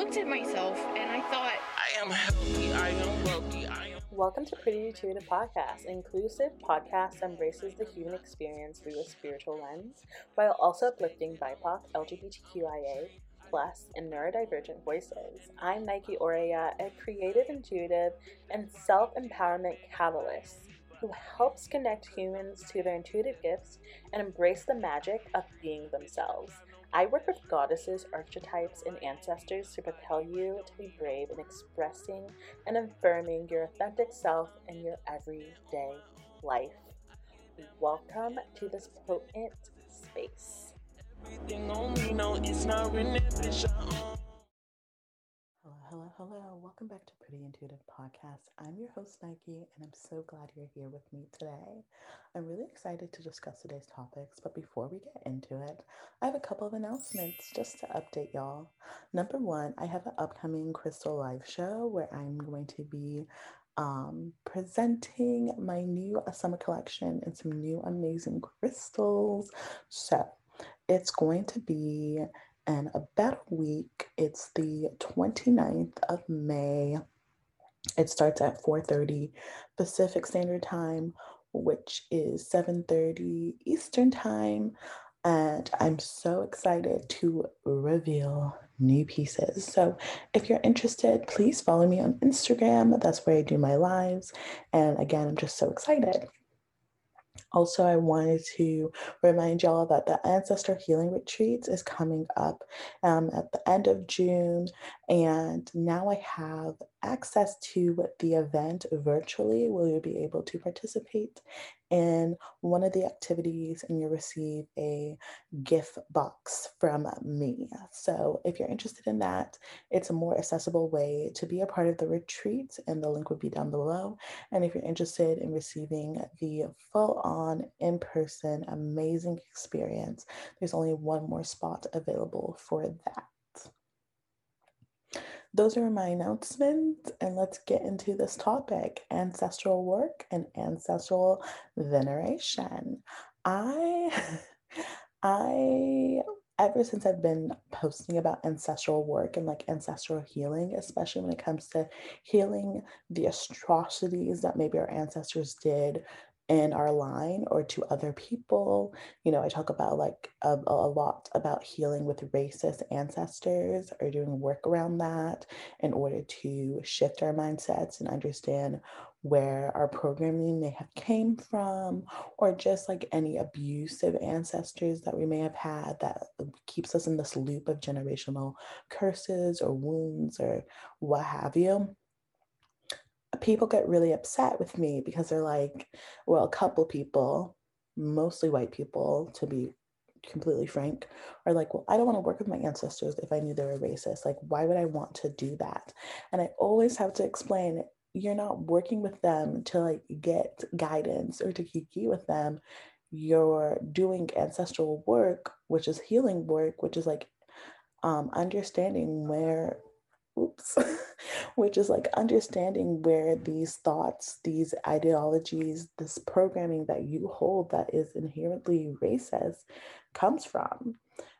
looked at myself and I thought, I am healthy, I am wealthy, I am. Welcome to Pretty Intuitive Podcast, inclusive podcast embraces the human experience through a spiritual lens, while also uplifting BIPOC, LGBTQIA, plus, and neurodivergent voices. I'm Nike Oreya, a creative, intuitive, and self empowerment catalyst who helps connect humans to their intuitive gifts and embrace the magic of being themselves. I work with goddesses, archetypes, and ancestors to propel you to be brave in expressing and affirming your authentic self in your everyday life. Welcome to this potent space. Hello, hello. Welcome back to Pretty Intuitive Podcast. I'm your host, Nike, and I'm so glad you're here with me today. I'm really excited to discuss today's topics, but before we get into it, I have a couple of announcements just to update y'all. Number one, I have an upcoming Crystal Live show where I'm going to be um, presenting my new summer collection and some new amazing crystals. So it's going to be in about a week. It's the 29th of May. It starts at 4:30 Pacific Standard Time, which is 7:30 Eastern Time, and I'm so excited to reveal new pieces. So, if you're interested, please follow me on Instagram. That's where I do my lives. And again, I'm just so excited. Also, I wanted to remind y'all that the Ancestor Healing Retreats is coming up um, at the end of June. And now I have access to the event virtually, where you'll be able to participate in one of the activities and you'll receive a gift box from me. So, if you're interested in that, it's a more accessible way to be a part of the retreat, and the link would be down below. And if you're interested in receiving the full on, in person, amazing experience, there's only one more spot available for that those are my announcements, and let's get into this topic ancestral work and ancestral veneration. I, I, ever since I've been posting about ancestral work and like ancestral healing, especially when it comes to healing the atrocities that maybe our ancestors did in our line or to other people. You know, I talk about like a, a, lot about healing with racist ancestors or doing work around that in order to shift our mindsets and understand where our programming may have came from or just like any abusive ancestors that we may have had that keeps us in this loop of generational curses or wounds or what have you people get really upset with me because they're like, well, a couple people, mostly white people, to be completely frank, are like, well, I don't want to work with my ancestors if I knew they were racist. Like, why would I want to do that? And I always have to explain you're not working with them to like get guidance or to kiki with them. You're doing ancestral work, which is healing work, which is like um, understanding where oops, which is like understanding where these thoughts, these ideologies, this programming that you hold that is inherently racist comes from,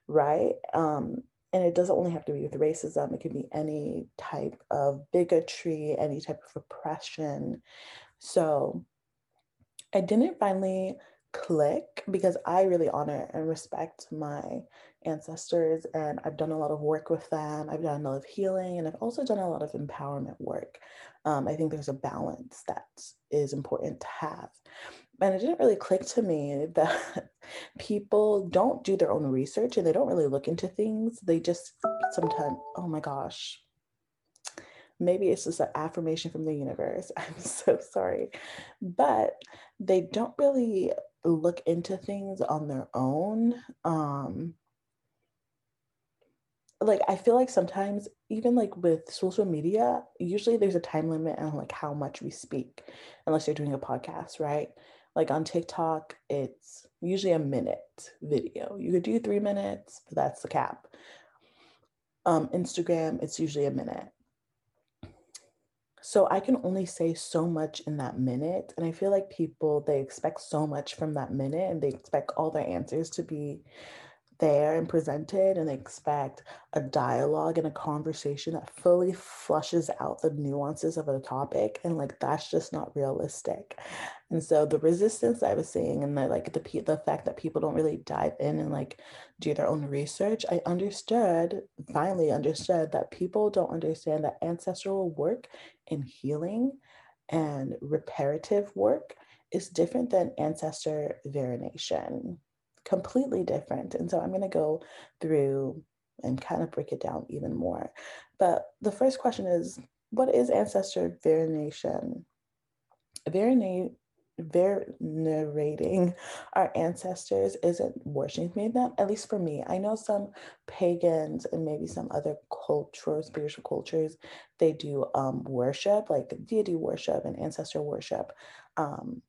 right? Um, and it doesn't only have to be with racism, it can be any type of bigotry, any type of oppression. So I didn't finally click because I really honor and respect my ancestors and I've done a lot of work with them. I've done a lot of healing and I've also done a lot of empowerment work. Um, I think there's a balance that is important to have. And it didn't really click to me that people don't do their own research and they don't really look into things. They just sometimes, oh my gosh, maybe it's just an affirmation from the universe. I'm so sorry. But they don't really look into things on their own. Um, like I feel like sometimes even like with social media, usually there's a time limit on like how much we speak, unless you're doing a podcast, right? Like on TikTok, it's usually a minute video. You could do three minutes, but that's the cap. Um, Instagram, it's usually a minute. So I can only say so much in that minute. And I feel like people, they expect so much from that minute and they expect all their answers to be there and presented and expect a dialogue and a conversation that fully flushes out the nuances of a topic and like that's just not realistic. And so the resistance i was seeing and the like the the fact that people don't really dive in and like do their own research i understood finally understood that people don't understand that ancestral work and healing and reparative work is different than ancestor veneration completely different. And so I'm going to go through and kind of break it down even more. But the first question is what is ancestor veneration? Venerate, venerating our ancestors isn't worshiping them, at least for me. I know some pagans and maybe some other cultural, spiritual cultures, they do um, worship, like deity worship and ancestor worship. Um,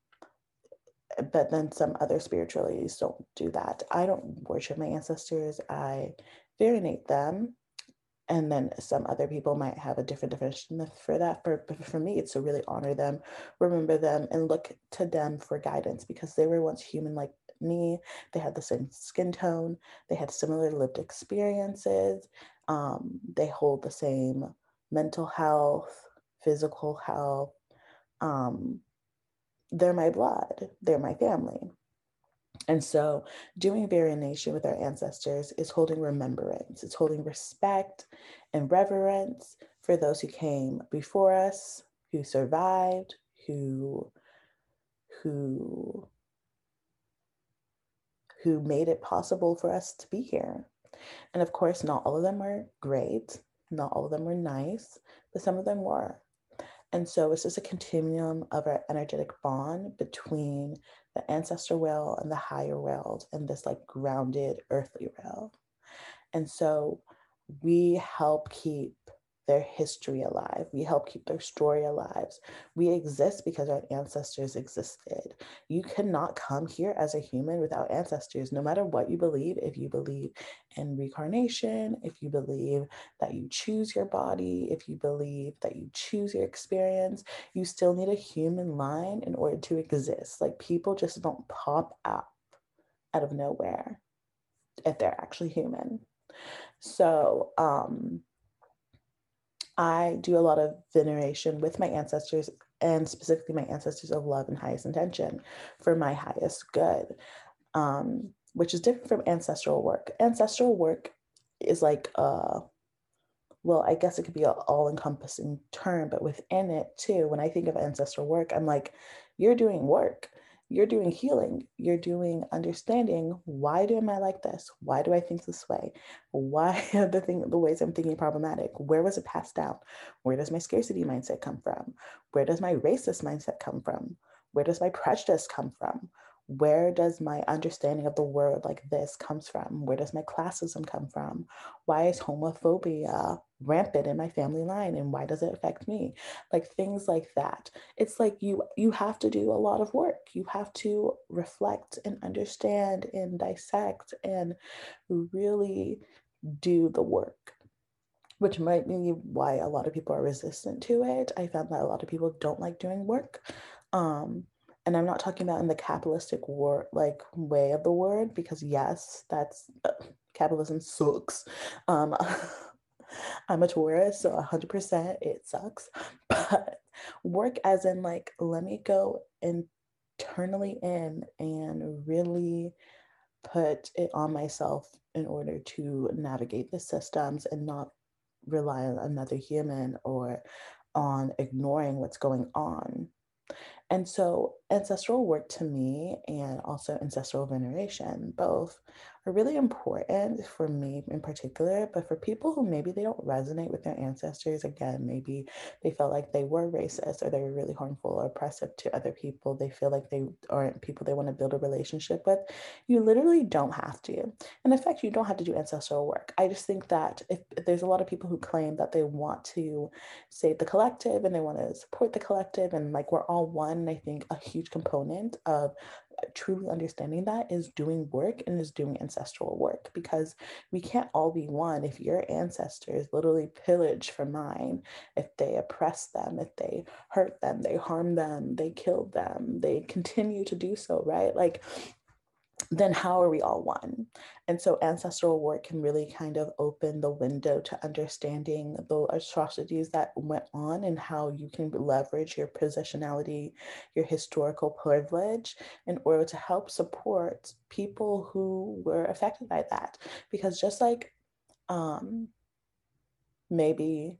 but then some other spiritualities don't do that. I don't worship my ancestors, I venerate them. And then some other people might have a different definition for that. For, for me, it's to really honor them, remember them, and look to them for guidance because they were once human like me. They had the same skin tone, they had similar lived experiences, um, they hold the same mental health, physical health. Um, they're my blood, they're my family. And so, doing veneration with our ancestors is holding remembrance, it's holding respect and reverence for those who came before us, who survived, who who who made it possible for us to be here. And of course, not all of them were great, not all of them were nice, but some of them were. And so it's just a continuum of our energetic bond between the ancestor well and the higher world and this like grounded earthly realm. And so we help keep their history alive. We help keep their story alive. We exist because our ancestors existed. You cannot come here as a human without ancestors, no matter what you believe. If you believe in reincarnation, if you believe that you choose your body, if you believe that you choose your experience, you still need a human line in order to exist. Like people just don't pop up out of nowhere if they're actually human. So, um, I do a lot of veneration with my ancestors and specifically my ancestors of love and highest intention for my highest good, um, which is different from ancestral work. Ancestral work is like, uh, well, I guess it could be an all encompassing term, but within it too, when I think of ancestral work, I'm like, you're doing work you're doing healing you're doing understanding why do am i like this? Why do i think this way? Why are the thing the ways i'm thinking problematic? Where was it passed down? Where does my scarcity mindset come from? Where does my racist mindset come from? Where does my prejudice come from? Where does my understanding of the world like this comes from? Where does my classism come from? Why is homophobia rampant in my family line and why does it affect me? Like things like that. It's like you you have to do a lot of work. You have to reflect and understand and dissect and really do the work which might be why a lot of people are resistant to it. I found that a lot of people don't like doing work um, and i'm not talking about in the capitalistic war like way of the word because yes that's uh, capitalism sucks um i'm a Taurus so 100% it sucks but work as in like let me go internally in and really put it on myself in order to navigate the systems and not rely on another human or on ignoring what's going on. And so, ancestral work to me and also ancestral veneration both are really important for me in particular, but for people who maybe they don't resonate with their ancestors, again, maybe they felt like they were racist or they were really harmful or oppressive to other people, they feel like they aren't people they want to build a relationship with, you literally don't have to. And in fact, you don't have to do ancestral work. I just think that if, there's a lot of people who claim that they want to save the collective and they want to support the collective and like we're all one, I think a huge component of truly understanding that is doing work and is doing ancestral work because we can't all be one. If your ancestors literally pillaged for mine if they oppress them if they hurt them they harm them they killed them they continue to do so right? Like then how are we all one? And so ancestral work can really kind of open the window to understanding the atrocities that went on and how you can leverage your positionality, your historical privilege in order to help support people who were affected by that. Because just like um, maybe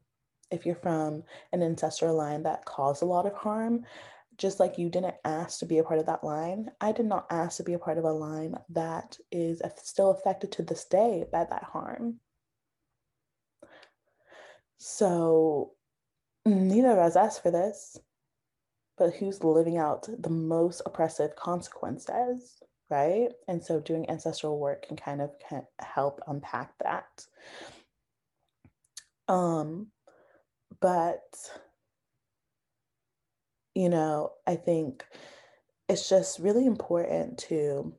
if you're from an ancestral line that caused a lot of harm, just like you didn't ask to be a part of that line, I did not ask to be a part of a line that is still affected to this day by that harm. So neither of us asked for this, but who's living out the most oppressive consequences, right? And so doing ancestral work can kind of can help unpack that. Um, but you know, I think it's just really important to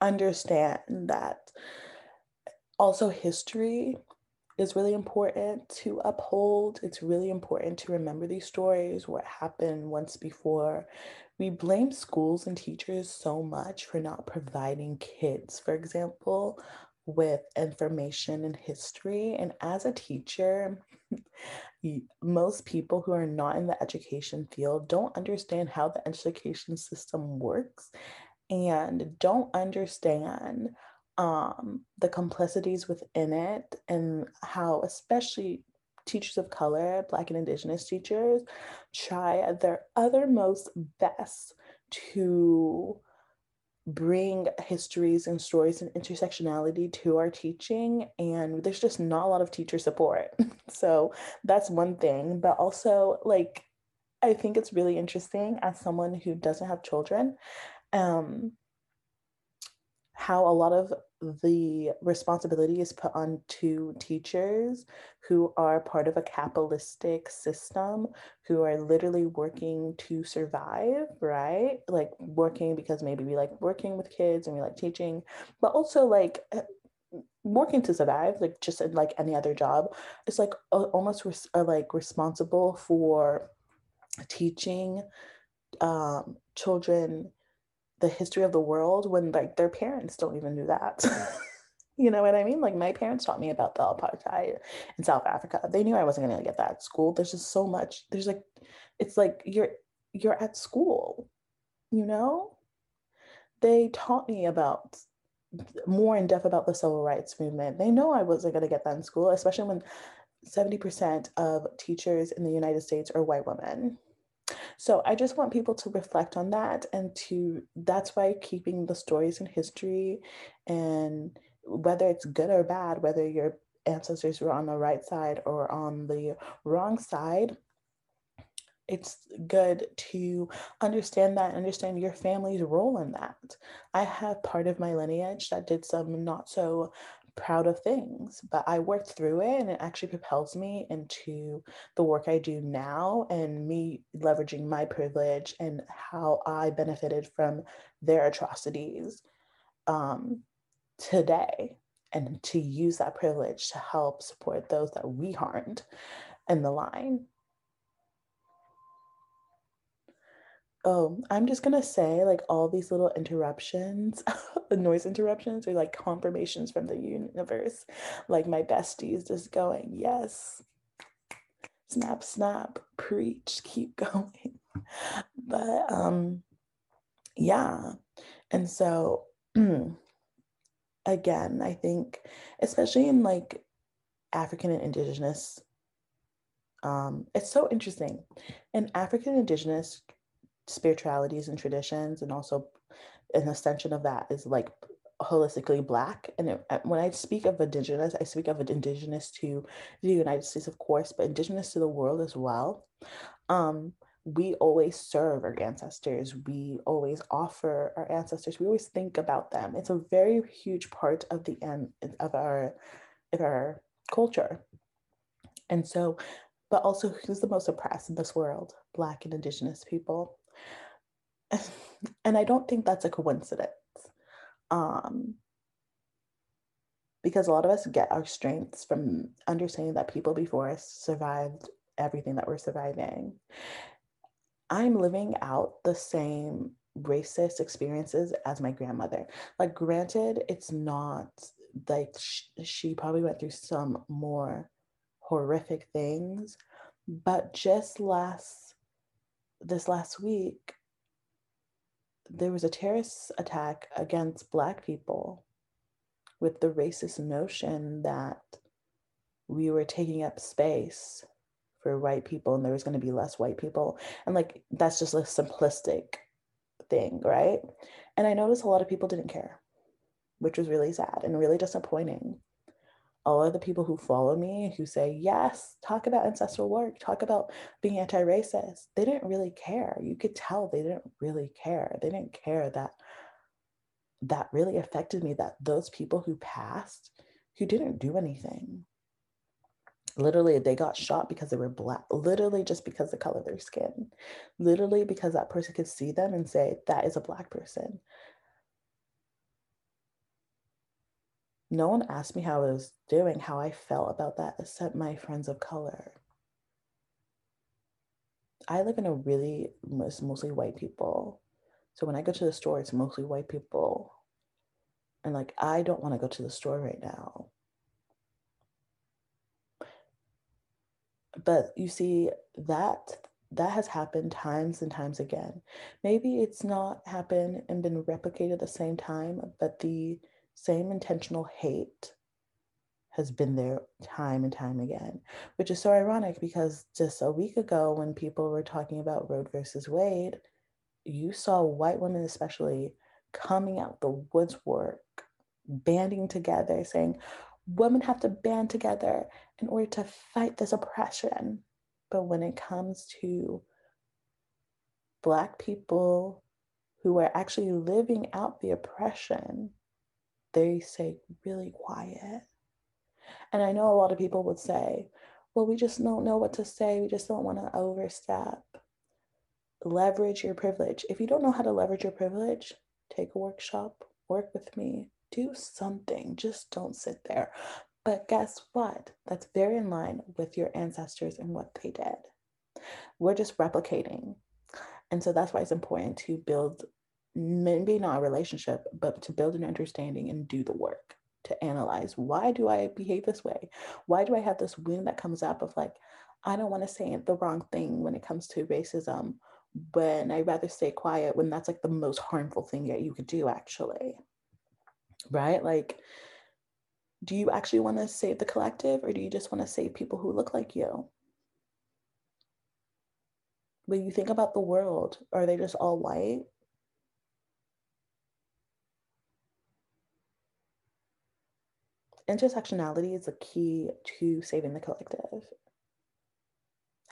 understand that also history is really important to uphold. It's really important to remember these stories, what happened once before. We blame schools and teachers so much for not providing kids, for example, with information and history. And as a teacher, most people who are not in the education field don't understand how the education system works and don't understand um, the complexities within it and how, especially teachers of color, Black and Indigenous teachers, try their uttermost best to bring histories and stories and intersectionality to our teaching and there's just not a lot of teacher support. So that's one thing but also like i think it's really interesting as someone who doesn't have children um how a lot of the responsibility is put on to teachers who are part of a capitalistic system who are literally working to survive right? Like working because maybe we like working with kids and we like teaching but also like eh, working to survive like just like any other job. It's like almost res- like responsible for teaching um, children the history of the world when like their parents don't even do that. you know what I mean? Like my parents taught me about the apartheid in South Africa. They knew I wasn't gonna get that at school. There's just so much. There's like, it's like you're you're at school, you know? They taught me about more in depth about the civil rights movement. They know I wasn't gonna get that in school, especially when 70% of teachers in the United States are white women. So I just want people to reflect on that and to that's why keeping the stories in history and whether it's good or bad, whether your ancestors were on the right side or on the wrong side, it's good to understand that, understand your family's role in that. I have part of my lineage that did some not so proud of things, but I worked through it and it actually propels me into the work I do now and me leveraging my privilege and how I benefited from their atrocities um, today and to use that privilege to help support those that we harmed in the line. Oh, I'm just gonna say like all these little interruptions, the noise interruptions are like confirmations from the universe. Like my besties just going, yes, snap, snap, preach, keep going. But um, yeah. And so again, I think, especially in like African and indigenous, um, it's so interesting. In African indigenous spiritualities and traditions and also an extension of that is like holistically black and it, when i speak of indigenous i speak of indigenous to the united states of course but indigenous to the world as well. Um, we always serve our ancestors. We always offer our ancestors. We always think about them. It's a very huge part of the end of our of our culture. And so but also who's the most oppressed in this world? Black and indigenous people and I don't think that's a coincidence. Um, because a lot of us get our strengths from understanding that people before us survived everything that we're surviving. I'm living out the same racist experiences as my grandmother. Like, granted, it's not like sh- she probably went through some more horrific things, but just last this last week, there was a terrorist attack against Black people with the racist notion that we were taking up space for white people and there was going to be less white people. And like, that's just a simplistic thing, right? And I noticed a lot of people didn't care, which was really sad and really disappointing. All of the people who follow me who say, yes, talk about ancestral work, talk about being anti racist, they didn't really care. You could tell they didn't really care. They didn't care that that really affected me that those people who passed who didn't do anything literally they got shot because they were black literally just because the color of their skin literally because that person could see them and say that is a black person no one asked me how i was doing how i felt about that except my friends of color. I live in a really most, mostly white people. So when i go to the store it's mostly white people. And like i don't want to go to the store right now. But you see that that has happened times and times again. Maybe it's not happened and been replicated at the same time but the same intentional hate has been there time and time again which is so ironic because just a week ago when people were talking about Roe versus wade you saw white women especially coming out the woodwork banding together saying women have to band together in order to fight this oppression. But when it comes to Black people who are actually living out the oppression, they say really quiet. And I know a lot of people would say, well, we just don't know what to say. We just don't want to overstep. Leverage your privilege. If you don't know how to leverage your privilege, take a workshop, work with me, do something. Just don't sit there. But guess what? That's very in line with your ancestors and what they did. We're just replicating. And so that's why it's important to build maybe not a relationship, but to build an understanding and do the work to analyze why do I behave this way? Why do I have this wound that comes up of like, I don't want to say the wrong thing when it comes to racism, when I rather stay quiet when that's like the most harmful thing that you could do actually right? Like, do you actually want to save the collective or do you just want to save people who look like you? When you think about the world, are they just all white? Intersectionality is a key to saving the collective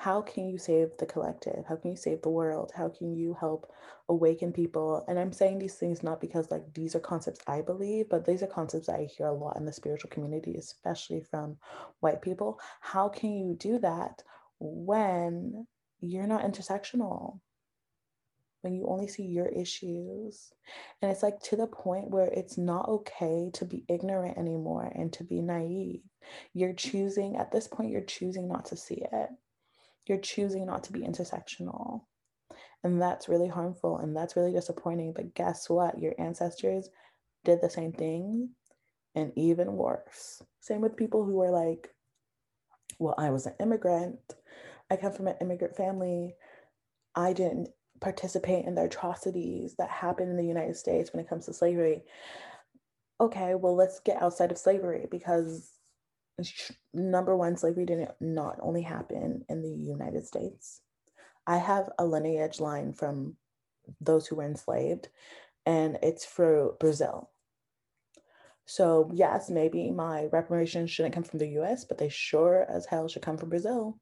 how can you save the collective? How can you save the world? How can you help awaken people? And I'm saying these things not because like these are concepts I believe, but these are concepts I hear a lot in the spiritual community, especially from white people. How can you do that when you're not intersectional? When you only see your issues. And it's like to the point where it's not okay to be ignorant anymore and to be naive. You're choosing, at this point, you're choosing not to see it you're choosing not to be intersectional. And that's really harmful and that's really disappointing. But guess what? Your ancestors did the same thing and even worse. Same with people who are like, well, I was an immigrant. I come from an immigrant family. I didn't participate in the atrocities that happened in the United States when it comes to slavery. Okay, well, let's get outside of slavery because number one, slavery didn't not only happen in the United States. I have a lineage line from those who were enslaved, and it's for Brazil. So, yes, maybe my reparations shouldn't come from the US, but they sure as hell should come from Brazil.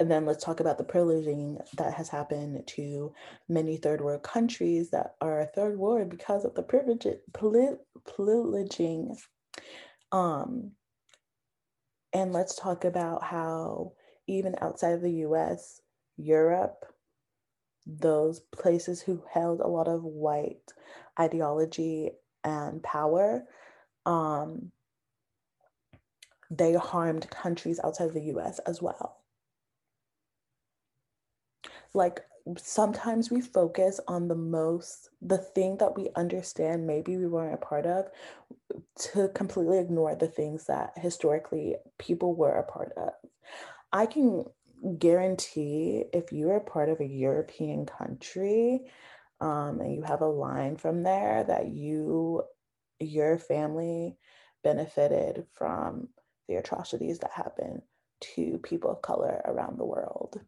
And then let's talk about the privileging that has happened to many third world countries that are third world because of the privilege, privileging um, and let's talk about how, even outside of the US, Europe, those places who held a lot of white ideology and power, um, they harmed countries outside of the US as well. Like sometimes we focus on the most the thing that we understand maybe we weren't a part of to completely ignore the things that historically people were a part of. I can guarantee if you are part of a european country um, and you have a line from there that you your family benefited from the atrocities that happen to people of color around the world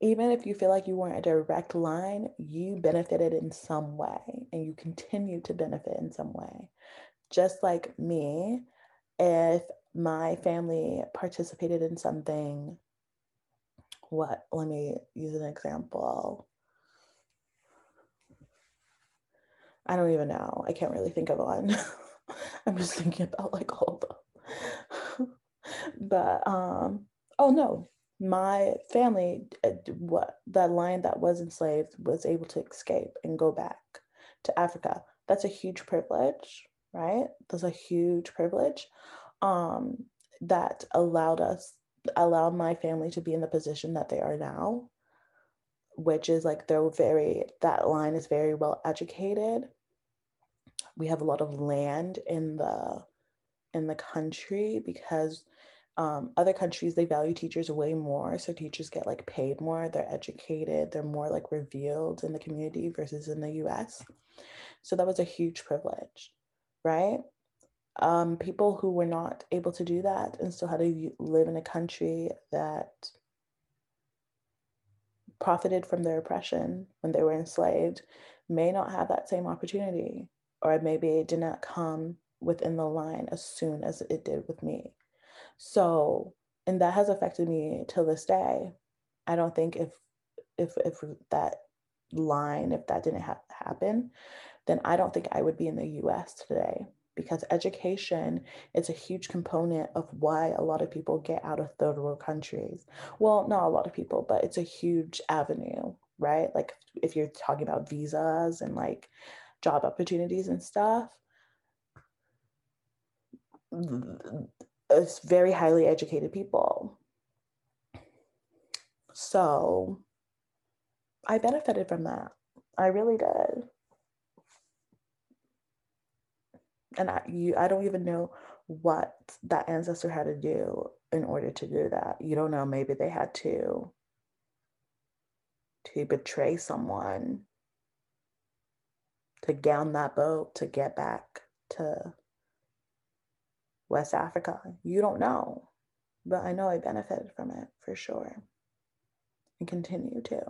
even if you feel like you weren't a direct line, you benefited in some way and you continue to benefit in some way. Just like me, if my family participated in something, what, let me use an example. I don't even know. I can't really think of one. I'm just thinking about like all the but um oh no my family, uh, what that lion that was enslaved was able to escape and go back to Africa. That's a huge privilege, right? That's a huge privilege um, that allowed us, allowed my family to be in the position that they are now, which is like they're very, that line is very well educated. We have a lot of land in the in the country because um, other countries they value teachers way more so teachers get like paid more they're educated they're more like revealed in the community versus in the us so that was a huge privilege right? Um, people who were not able to do that and still had to live in a country that profited from their oppression when they were enslaved may not have that same opportunity or maybe it did not come within the line as soon as it did with me so, and that has affected me till this day. I don't think if if if that line, if that didn't ha- happen, then I don't think I would be in the US today because education is a huge component of why a lot of people get out of third world countries. Well, not a lot of people, but it's a huge avenue, right? Like if you're talking about visas and like job opportunities and stuff, very highly educated people. So I benefited from that. I really did. And I you I don't even know what that ancestor had to do in order to do that. You don't know, maybe they had to to betray someone to on that boat to get back to West Africa. You don't know, but I know I benefited from it for sure and continue to.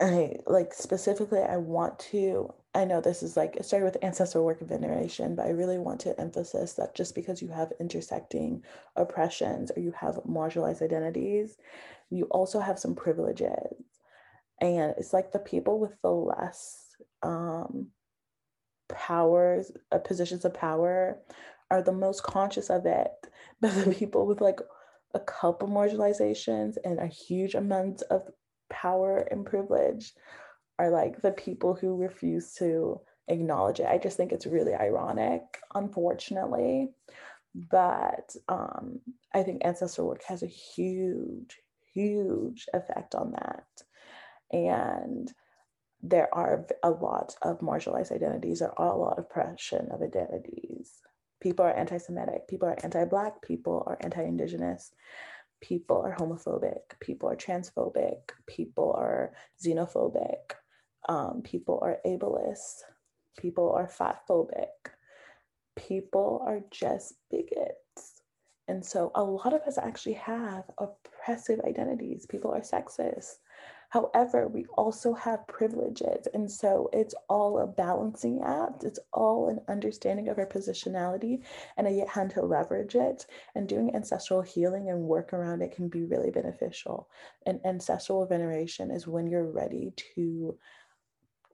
I like specifically, I want to. I know this is like it started with ancestral work and veneration, but I really want to emphasize that just because you have intersecting oppressions or you have marginalized identities, you also have some privileges. And it's like the people with the less um, powers, uh, positions of power, are the most conscious of it. But the people with like a couple marginalizations and a huge amount of power and privilege are like the people who refuse to acknowledge it. I just think it's really ironic, unfortunately. But um, I think ancestral work has a huge, huge effect on that. And there are a lot of marginalized identities, there are a lot of oppression of identities. People are anti Semitic, people are anti Black, people are anti Indigenous, people are homophobic, people are transphobic, people are xenophobic, um, people are ableist, people are fatphobic, people are just bigots. And so a lot of us actually have oppressive identities. People are sexist. However, we also have privileges. And so it's all a balancing act. It's all an understanding of our positionality and a yet how to leverage it. And doing ancestral healing and work around it can be really beneficial. And ancestral veneration is when you're ready to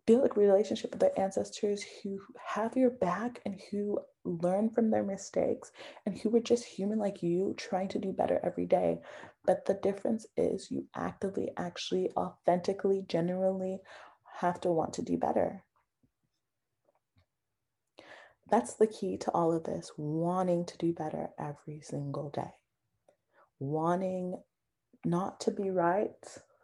build a relationship with the ancestors who have your back and who learn from their mistakes and who are just human like you trying to do better every day. But the difference is you actively actually authentically genuinely have to want to do better. That's the key to all of this wanting to do better every single day, wanting not to be right,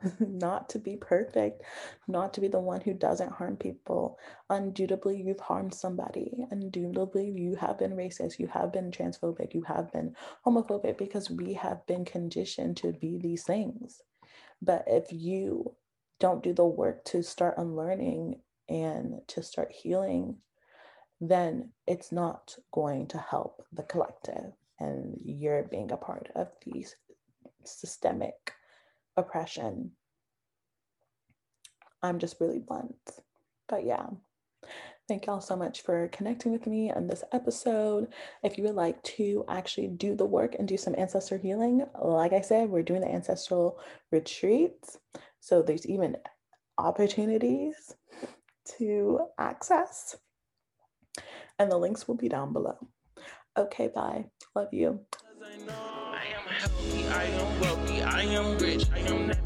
not to be perfect, not to be the one who doesn't harm people. Undubitably, you've harmed somebody. Undubitably, you have been racist, you have been transphobic, you have been homophobic because we have been conditioned to be these things. But if you don't do the work to start unlearning and to start healing then it's not going to help the collective and you're being a part of the systemic oppression. I'm just really blunt. But yeah, thank y'all so much for connecting with me on this episode. If you would like to actually do the work and do some ancestor healing, like I said, we're doing the ancestral retreats. So there's even opportunities to access and the links will be down below. Okay, bye. Love you. I am healthy, I am wealthy, I am rich, I am